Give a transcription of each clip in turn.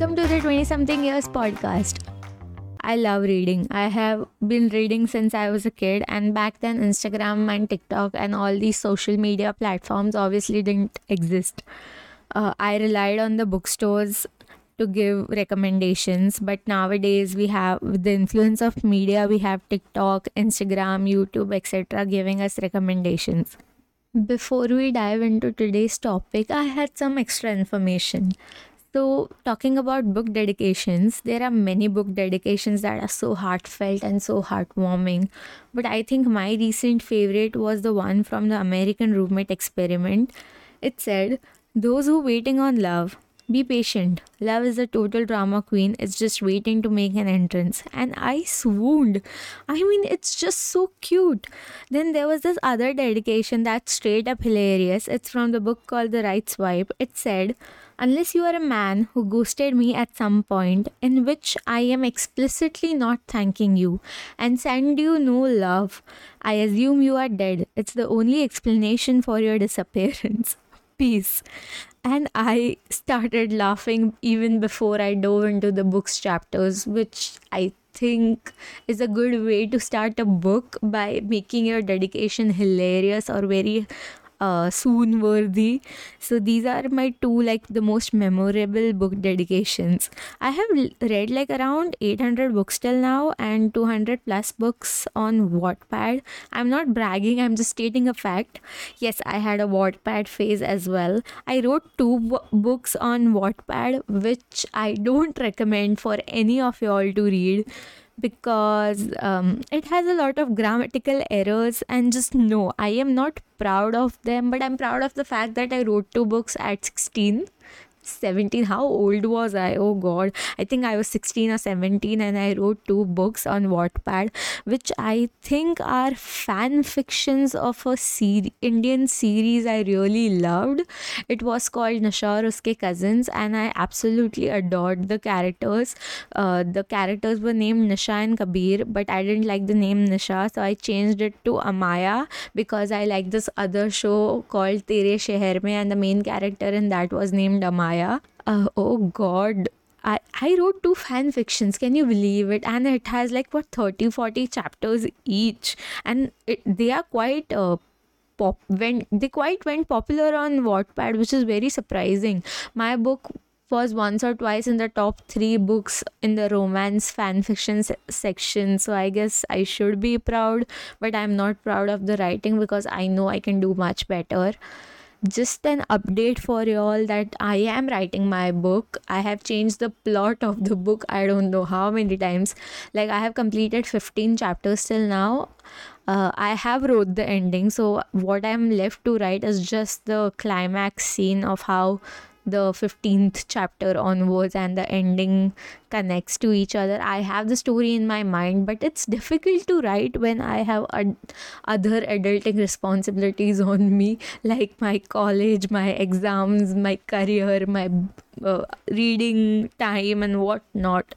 welcome to the 20 something years podcast. I love reading. I have been reading since I was a kid, and back then, Instagram and TikTok and all these social media platforms obviously didn't exist. Uh, I relied on the bookstores to give recommendations, but nowadays we have with the influence of media, we have TikTok, Instagram, YouTube, etc., giving us recommendations. Before we dive into today's topic, I had some extra information. So, talking about book dedications, there are many book dedications that are so heartfelt and so heartwarming. But I think my recent favorite was the one from the American Roommate Experiment. It said, Those who waiting on love, be patient. Love is a total drama queen. It's just waiting to make an entrance. And I swooned. I mean, it's just so cute. Then there was this other dedication that's straight up hilarious. It's from the book called The Right Swipe. It said, Unless you are a man who ghosted me at some point, in which I am explicitly not thanking you and send you no love, I assume you are dead. It's the only explanation for your disappearance. Peace. And I started laughing even before I dove into the book's chapters, which I think is a good way to start a book by making your dedication hilarious or very uh, soon worthy so these are my two like the most memorable book dedications. I have read like around 800 books till now and 200 plus books on wattpad. I'm not bragging i'm just stating a fact. Yes i had a wattpad phase as well. I wrote two books on wattpad which i don't recommend for any of y'all to read because um, it has a lot of grammatical errors and just no i am not proud of them but i'm proud of the fact that i wrote two books at 16 17 how old was i? Oh god. I think i was 16 or 17 and i wrote two books on wattpad which i think are fan fictions of a ser- indian series i really loved. It was called nisha aur uske cousins and i absolutely adored the characters. Uh, the characters were named nisha and kabir but i didn't like the name nisha so i changed it to amaya because i like this other show called tere sheher mein and the main character in that was named amaya Uh, oh God. I, I wrote two fan fictions. Can you believe it? And it has like what 30 40 chapters each. And it, they are quite uh, pop when they quite went popular on wattpad which is very surprising. My book was once or twice in the top three books in the romance fan fiction se- section. So i guess i should be proud but i'm not proud of the writing because i know i can do much better just an update for y'all that I am writing my book. I have changed the plot of the book I don't know how many times. Like I have completed 15 chapters till now. Uh, I have wrote the ending, so what I'm left to write is just the climax scene of how the 15th chapter onwards and the ending connects to each other. I have the story in my mind, but it's difficult to write when I have ad- other adulting responsibilities on me, like my college, my exams, my career, my uh, reading time, and whatnot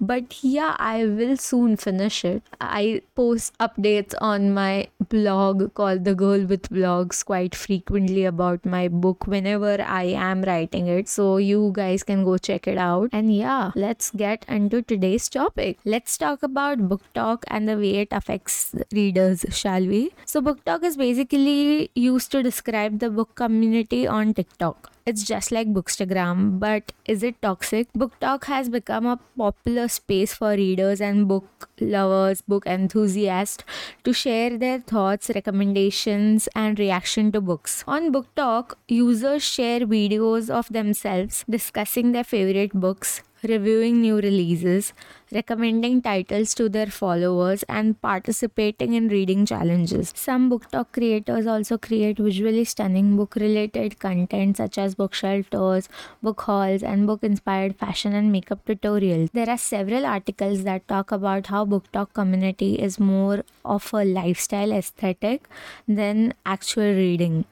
but yeah i will soon finish it. I post updates on my blog called the girl with blogs quite frequently about my book whenever i am writing it. So you guys can go check it out. And yeah let's get into today's topic. Let's talk about book talk and the way it affects readers shall we? So BookTok is basically used to describe the book community on tiktok it's just like Bookstagram, but is it toxic? BookTok has become a popular space for readers and book lovers, book enthusiasts to share their thoughts, recommendations, and reaction to books. On BookTok, users share videos of themselves discussing their favorite books, reviewing new releases, recommending titles to their followers, and participating in reading challenges. Some BookTok creators also create visually stunning book related content such as bookshelf tours, book hauls, and book inspired fashion and makeup tutorials. There are several articles that talk about how BookTok community is more of a lifestyle aesthetic than actual reading.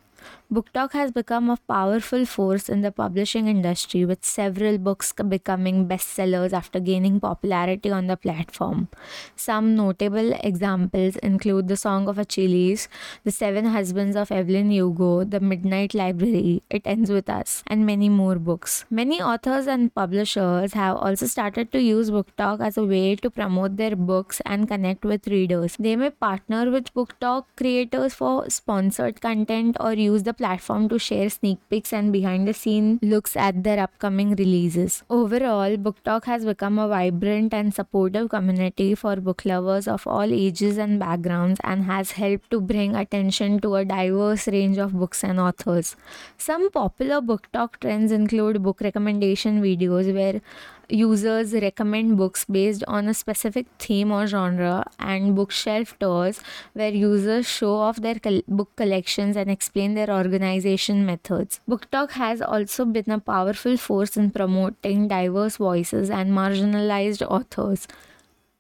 BookTok has become a powerful force in the publishing industry, with several books becoming bestsellers after gaining popularity on the platform. Some notable examples include The Song of Achilles, The Seven Husbands of Evelyn Hugo, The Midnight Library, It Ends With Us, and many more books. Many authors and publishers have also started to use BookTok as a way to promote their books and connect with readers. They may partner with BookTok creators for sponsored content or use the platform to share sneak peeks and behind the scene looks at their upcoming releases. Overall, BookTok has become a vibrant and supportive community for book lovers of all ages and backgrounds and has helped to bring attention to a diverse range of books and authors. Some popular BookTok trends include book recommendation videos where users recommend books based on a specific theme or genre, and bookshelf tours where users show off their col- book collections and explain their organization methods. BookTok has also been a powerful force in promoting diverse voices and marginalized authors.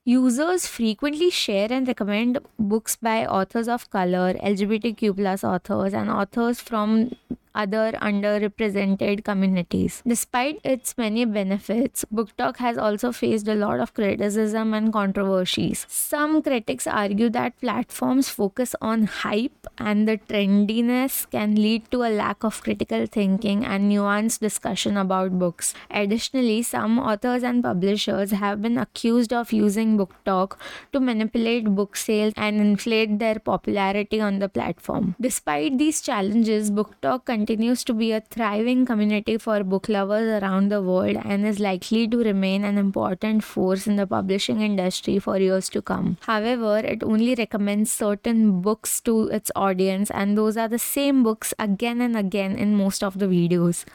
Users frequently share and recommend books by authors of color, LGBTQ authors, and authors from other underrepresented communities. Despite its many benefits, BookTok has also faced a lot of criticism and controversies. Some critics argue that platforms focus on hype and the trendiness can lead to a lack of critical thinking and nuanced discussion about books. Additionally, some authors and publishers have been accused of using BookTok to manipulate book sales and inflate their popularity on the platform. Despite these challenges, BookTok continues to be a thriving community for book lovers around the world and is likely to remain an important force in the publishing industry for years to come. However, it only recommends certain books to its audience, and those are the same books again and again in most of the videos.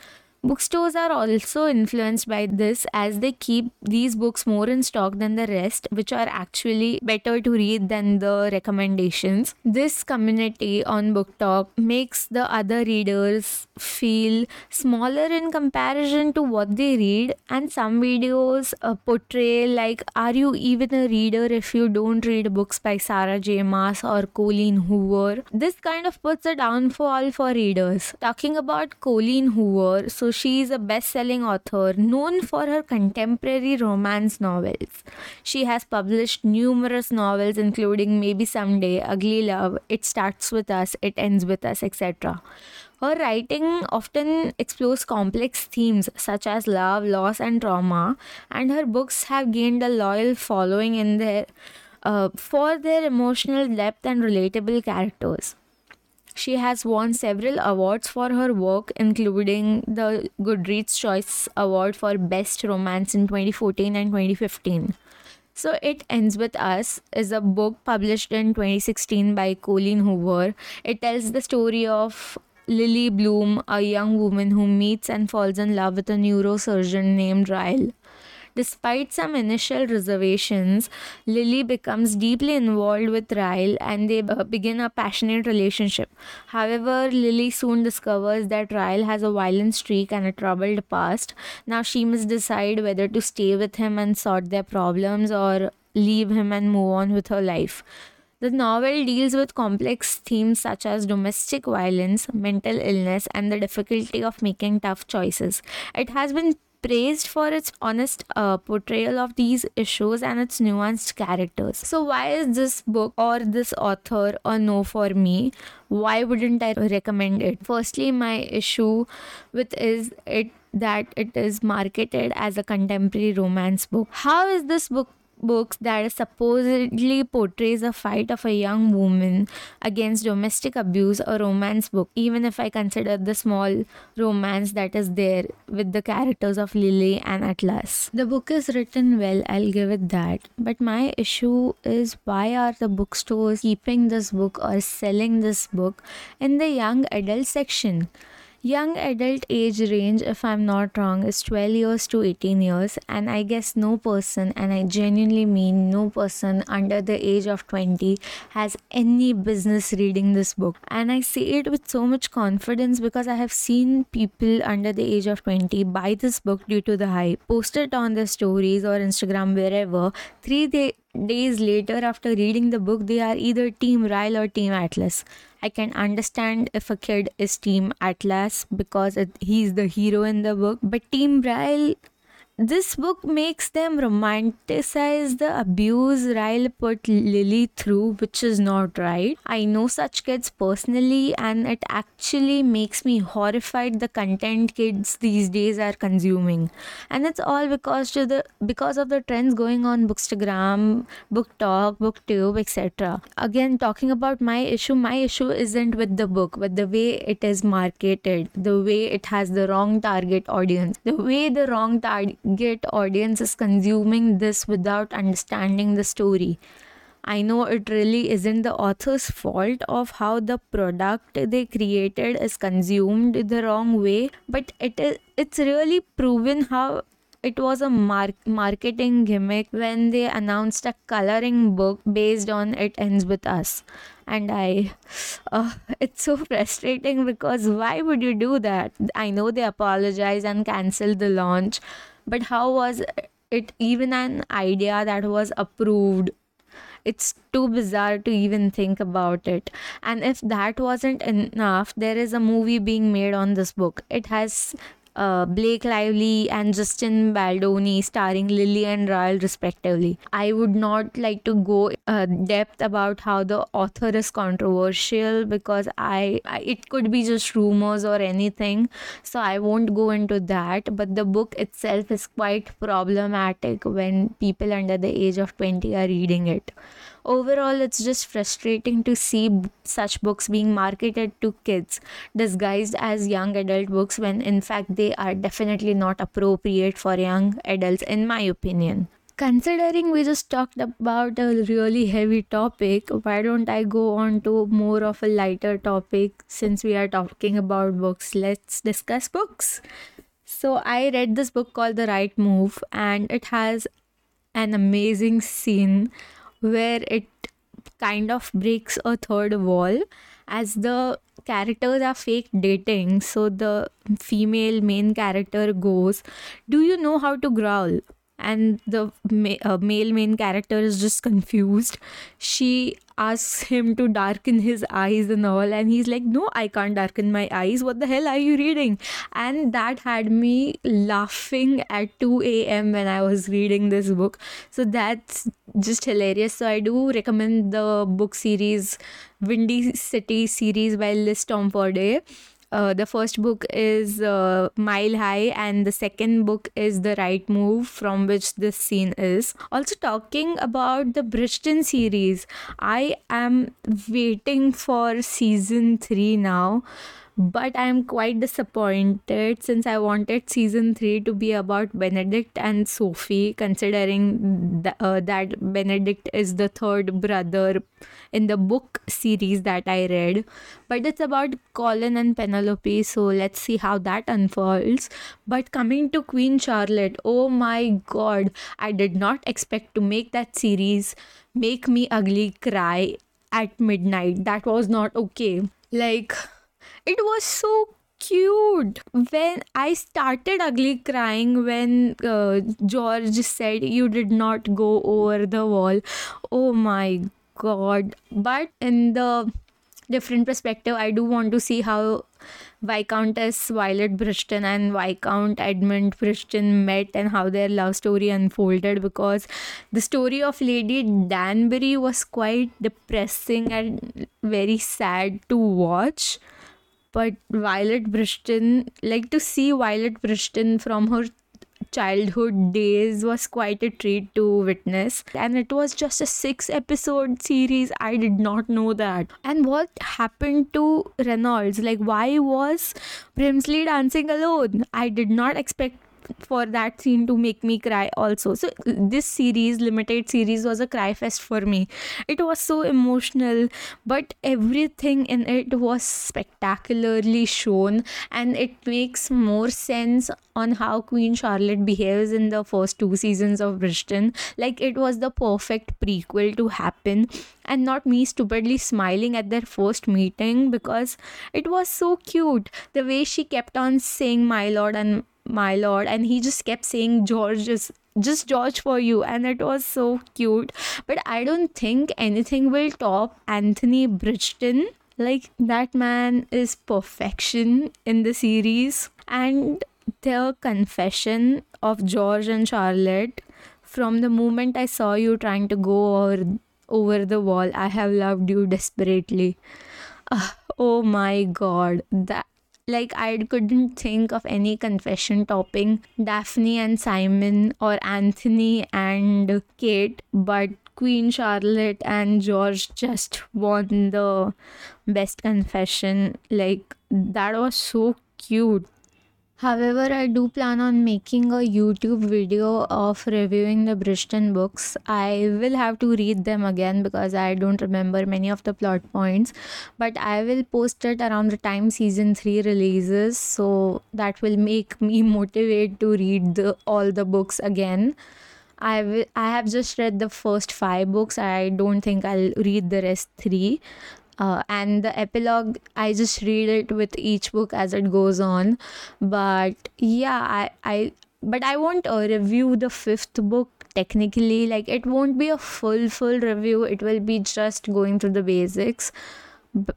Bookstores are also influenced by this as they keep these books more in stock than the rest, which are actually better to read than the recommendations. This community on BookTok makes the other readers feel smaller in comparison to what they read, and some videos uh, portray like, Are you even a reader if you don't read books by Sarah J. Maas or Colleen Hoover? This kind of puts a downfall for readers. Talking about Colleen Hoover, so she is a best selling author known for her contemporary romance novels. She has published numerous novels, including Maybe Someday, Ugly Love, It Starts With Us, It Ends With Us, etc. Her writing often explores complex themes such as love, loss, and trauma, and her books have gained a loyal following in their uh, for their emotional depth and relatable characters. She has won several awards for her work, including the Goodreads Choice Award for Best Romance in 2014 and 2015. So It Ends With Us is a book published in 2016 by Colleen Hoover. It tells the story of Lily Bloom, a young woman who meets and falls in love with a neurosurgeon named Ryle. Despite some initial reservations, Lily becomes deeply involved with Ryle and they uh, begin a passionate relationship. However, Lily soon discovers that Ryle has a violent streak and a troubled past. Now she must decide whether to stay with him and sort their problems or leave him and move on with her life. The novel deals with complex themes such as domestic violence, mental illness, and the difficulty of making tough choices. It has been praised for its honest uh, portrayal of these issues and its nuanced characters. So, why is this book or this author a no for me? Why wouldn't I recommend it? Firstly, my issue with is it that it is marketed as a contemporary romance book. How is this book books that supposedly portrays a fight of a young woman against domestic abuse a romance book even if i consider the small romance that is there with the characters of lily and atlas. The book is written well i'll give it that. But my issue is why are the bookstores keeping this book or selling this book in the young adult section Young adult age range, if I'm not wrong, is 12 years to 18 years, and I guess no person, and I genuinely mean no person under the age of 20 has any business reading this book. And I say it with so much confidence because I have seen people under the age of 20 buy this book due to the hype, post it on their stories or Instagram, wherever. Three day, days later after reading the book they are either team Ryle or team Atlas. I can understand if a kid is team Atlas because it, he's the hero in the book, but team Ryle this book makes them romanticize the abuse Ryle put Lily through, which is not right. I know such kids personally, and it actually makes me horrified the content kids these days are consuming. And it's all because to the because of the trends going on Bookstagram, BookTok, BookTube, etc. Again, talking about my issue, my issue isn't with the book, but the way it is marketed, the way it has the wrong target audience, the way the wrong target get audiences consuming this without understanding the story. I know it really isn't the author's fault of how the product they created is consumed the wrong way, but it is it's really proven how it was a mar- marketing gimmick when they announced a coloring book based on It Ends With Us. And I, uh, it's so frustrating because why would you do that? I know they apologized and canceled the launch, but how was it even an idea that was approved? It's too bizarre to even think about it. And if that wasn't enough there is a movie being made on this book. It has uh, Blake Lively and Justin Baldoni starring Lily and Ryle respectively. I would not like to go uh, depth about how the author is controversial because I, I it could be just rumors or anything, so I won't go into that. But the book itself is quite problematic when people under the age of 20 are reading it overall it's just frustrating to see such books being marketed to kids disguised as young adult books when in fact they are definitely not appropriate for young adults in my opinion. Considering we just talked about a really heavy topic why don't i go on to more of a lighter topic since we are talking about books? Let's discuss books. So i read this book called the right move and it has an amazing scene where it kind of breaks a third wall as the characters are fake dating so the female main character goes do you know how to growl and the ma- uh, male main character is just confused. She asks him to darken his eyes and all and he's like no i can't darken my eyes. What the hell are you reading? And that had me laughing at 2 a.m when i was reading this book. So that's just hilarious. So i do recommend the book series windy city series by liz tomforde uh, the first book is uh, Mile High, and the second book is The Right Move, from which this scene is. Also, talking about the Bridgerton series, I am waiting for season 3 now but I'm quite disappointed since I wanted season 3 to be about Benedict and Sophie, considering th- uh, that Benedict is the third brother in the book series that I read. But it's about Colin and Penelope, so let's see how that unfolds. But coming to Queen Charlotte, oh my god, I did not expect to make that series make me ugly cry at midnight. That was not okay. Like, it was so cute. When i started ugly crying when uh, george said you did not go over the wall. Oh my god. But in the different perspective i do want to see how viscountess violet bridgerton and viscount edmund bridgerton met and how their love story unfolded because the story of lady danbury was quite depressing and very sad to watch but Violet Bridgerton, like to see Violet Bridgerton from her childhood days was quite a treat to witness. And it was just a six episode series. I did not know that. And what happened to reynolds? Like why was brimsley dancing alone? I did not expect for that scene to make me cry also. So this series limited series was a cry fest for me. It was so emotional but everything in it was spectacularly shown and it makes more sense on how queen charlotte behaves in the first two seasons of bridgerton. Like it was the perfect prequel to happen and not me stupidly smiling at their first meeting because it was so cute. The way she kept on saying my lord and my lord and he just kept saying george is just George for you. And it was so cute. But I don't think anything will top Anthony Bridgerton. Like, that man is perfection in the series. And the confession of George and Charlotte from the moment I saw you trying to go over, over the wall, I have loved you desperately. Uh, oh my god, that like I couldn't think of any confession topping Daphne and Simon or Anthony and Kate, but Queen Charlotte and George just won the best confession. Like that was so cute. However, I do plan on making a YouTube video of reviewing the Bridgerton books. I will have to read them again because I don't remember many of the plot points, but I will post it around the time season 3 releases so that will make me motivate to read the, all the books again. I have just read the first 5 books. I don't think I'll read the rest 3 uh, and the epilogue i just read it with each book as it goes on. But yeah i i but i won't uh, review the fifth book technically. Like it won't be a full full review. It will be just going through the basics.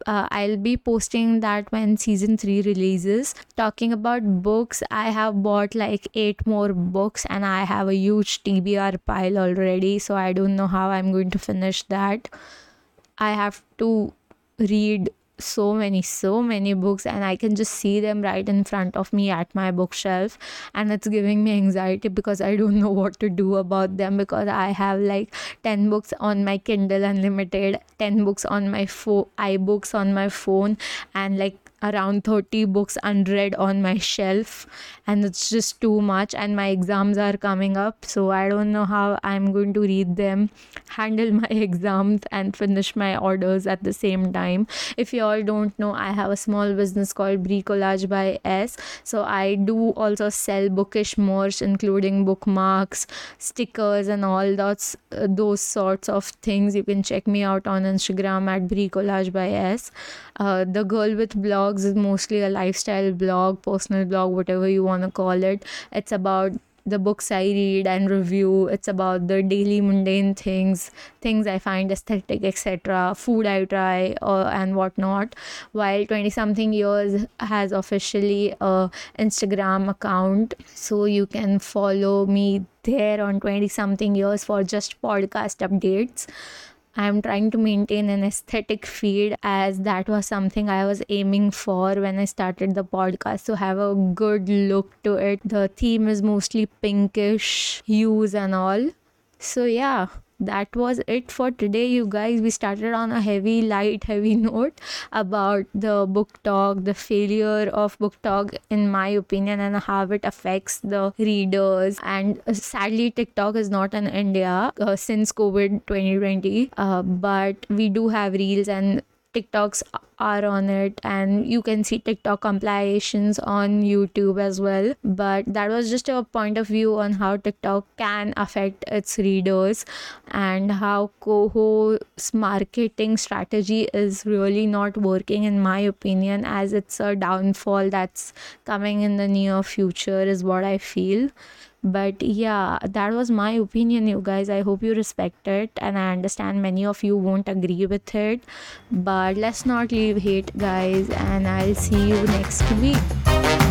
Uh, I'll be posting that when season 3 releases. Talking about books, I have bought like 8 more books and I have a huge TBR pile already, so I don't know how I'm going to finish that. I have to read so many so many books and i can just see them right in front of me at my bookshelf and it's giving me anxiety because i don't know what to do about them because i have like 10 books on my kindle unlimited 10 books on my phone ibooks on my phone and like around 30 books unread on my shelf and it's just too much and my exams are coming up so i don't know how i'm going to read them handle my exams and finish my orders at the same time. If you all don't know i have a small business called bricolage by s so i do also sell bookish merch including bookmarks stickers and all those uh, those sorts of things. You can check me out on instagram at bricolage by s. Uh, the girl with blogs is mostly a lifestyle blog, personal blog, whatever you want to call it. It's about the books I read and review. It's about the daily mundane things, things I find aesthetic, etc., food I try, uh, and whatnot. While 20 something years has officially a Instagram account, so you can follow me there on 20 something years for just podcast updates. I'm trying to maintain an aesthetic feed as that was something I was aiming for when I started the podcast to have a good look to it. The theme is mostly pinkish hues and all. So, yeah, that was it for today you guys. We started on a heavy light heavy note about the BookTok the failure of BookTok in my opinion and how it affects the readers. And uh, sadly tiktok is not in india uh, since covid 2020 uh, but we do have reels and TikToks are on it, and you can see TikTok compilations on YouTube as well. But that was just a point of view on how TikTok can affect its readers and how CoHo's marketing strategy is really not working, in my opinion, as it's a downfall that's coming in the near future, is what I feel but yeah that was my opinion you guys. I hope you respect it and i understand many of you won't agree with it. But let's not leave hate guys and i'll see you next week